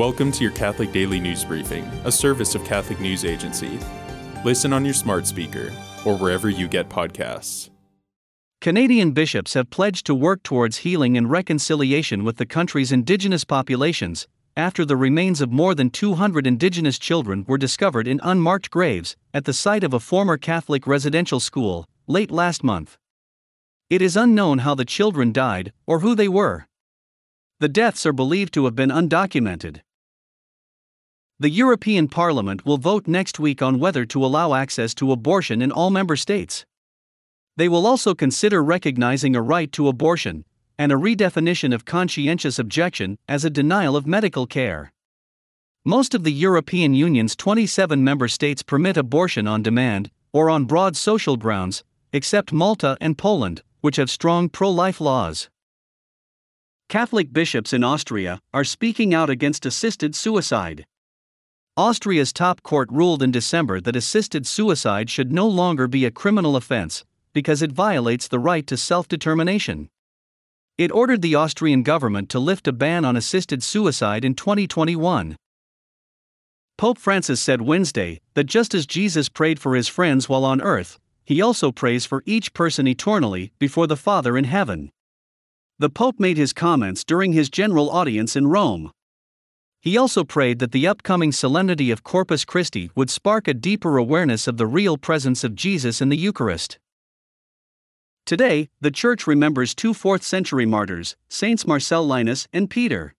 Welcome to your Catholic Daily News Briefing, a service of Catholic News Agency. Listen on your smart speaker or wherever you get podcasts. Canadian bishops have pledged to work towards healing and reconciliation with the country's Indigenous populations after the remains of more than 200 Indigenous children were discovered in unmarked graves at the site of a former Catholic residential school late last month. It is unknown how the children died or who they were. The deaths are believed to have been undocumented. The European Parliament will vote next week on whether to allow access to abortion in all member states. They will also consider recognizing a right to abortion and a redefinition of conscientious objection as a denial of medical care. Most of the European Union's 27 member states permit abortion on demand or on broad social grounds, except Malta and Poland, which have strong pro life laws. Catholic bishops in Austria are speaking out against assisted suicide. Austria's top court ruled in December that assisted suicide should no longer be a criminal offense because it violates the right to self determination. It ordered the Austrian government to lift a ban on assisted suicide in 2021. Pope Francis said Wednesday that just as Jesus prayed for his friends while on earth, he also prays for each person eternally before the Father in heaven. The Pope made his comments during his general audience in Rome. He also prayed that the upcoming solemnity of Corpus Christi would spark a deeper awareness of the real presence of Jesus in the Eucharist. Today, the Church remembers two 4th century martyrs, Saints Marcellinus and Peter.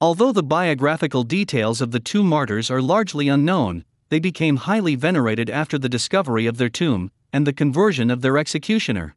Although the biographical details of the two martyrs are largely unknown, they became highly venerated after the discovery of their tomb and the conversion of their executioner.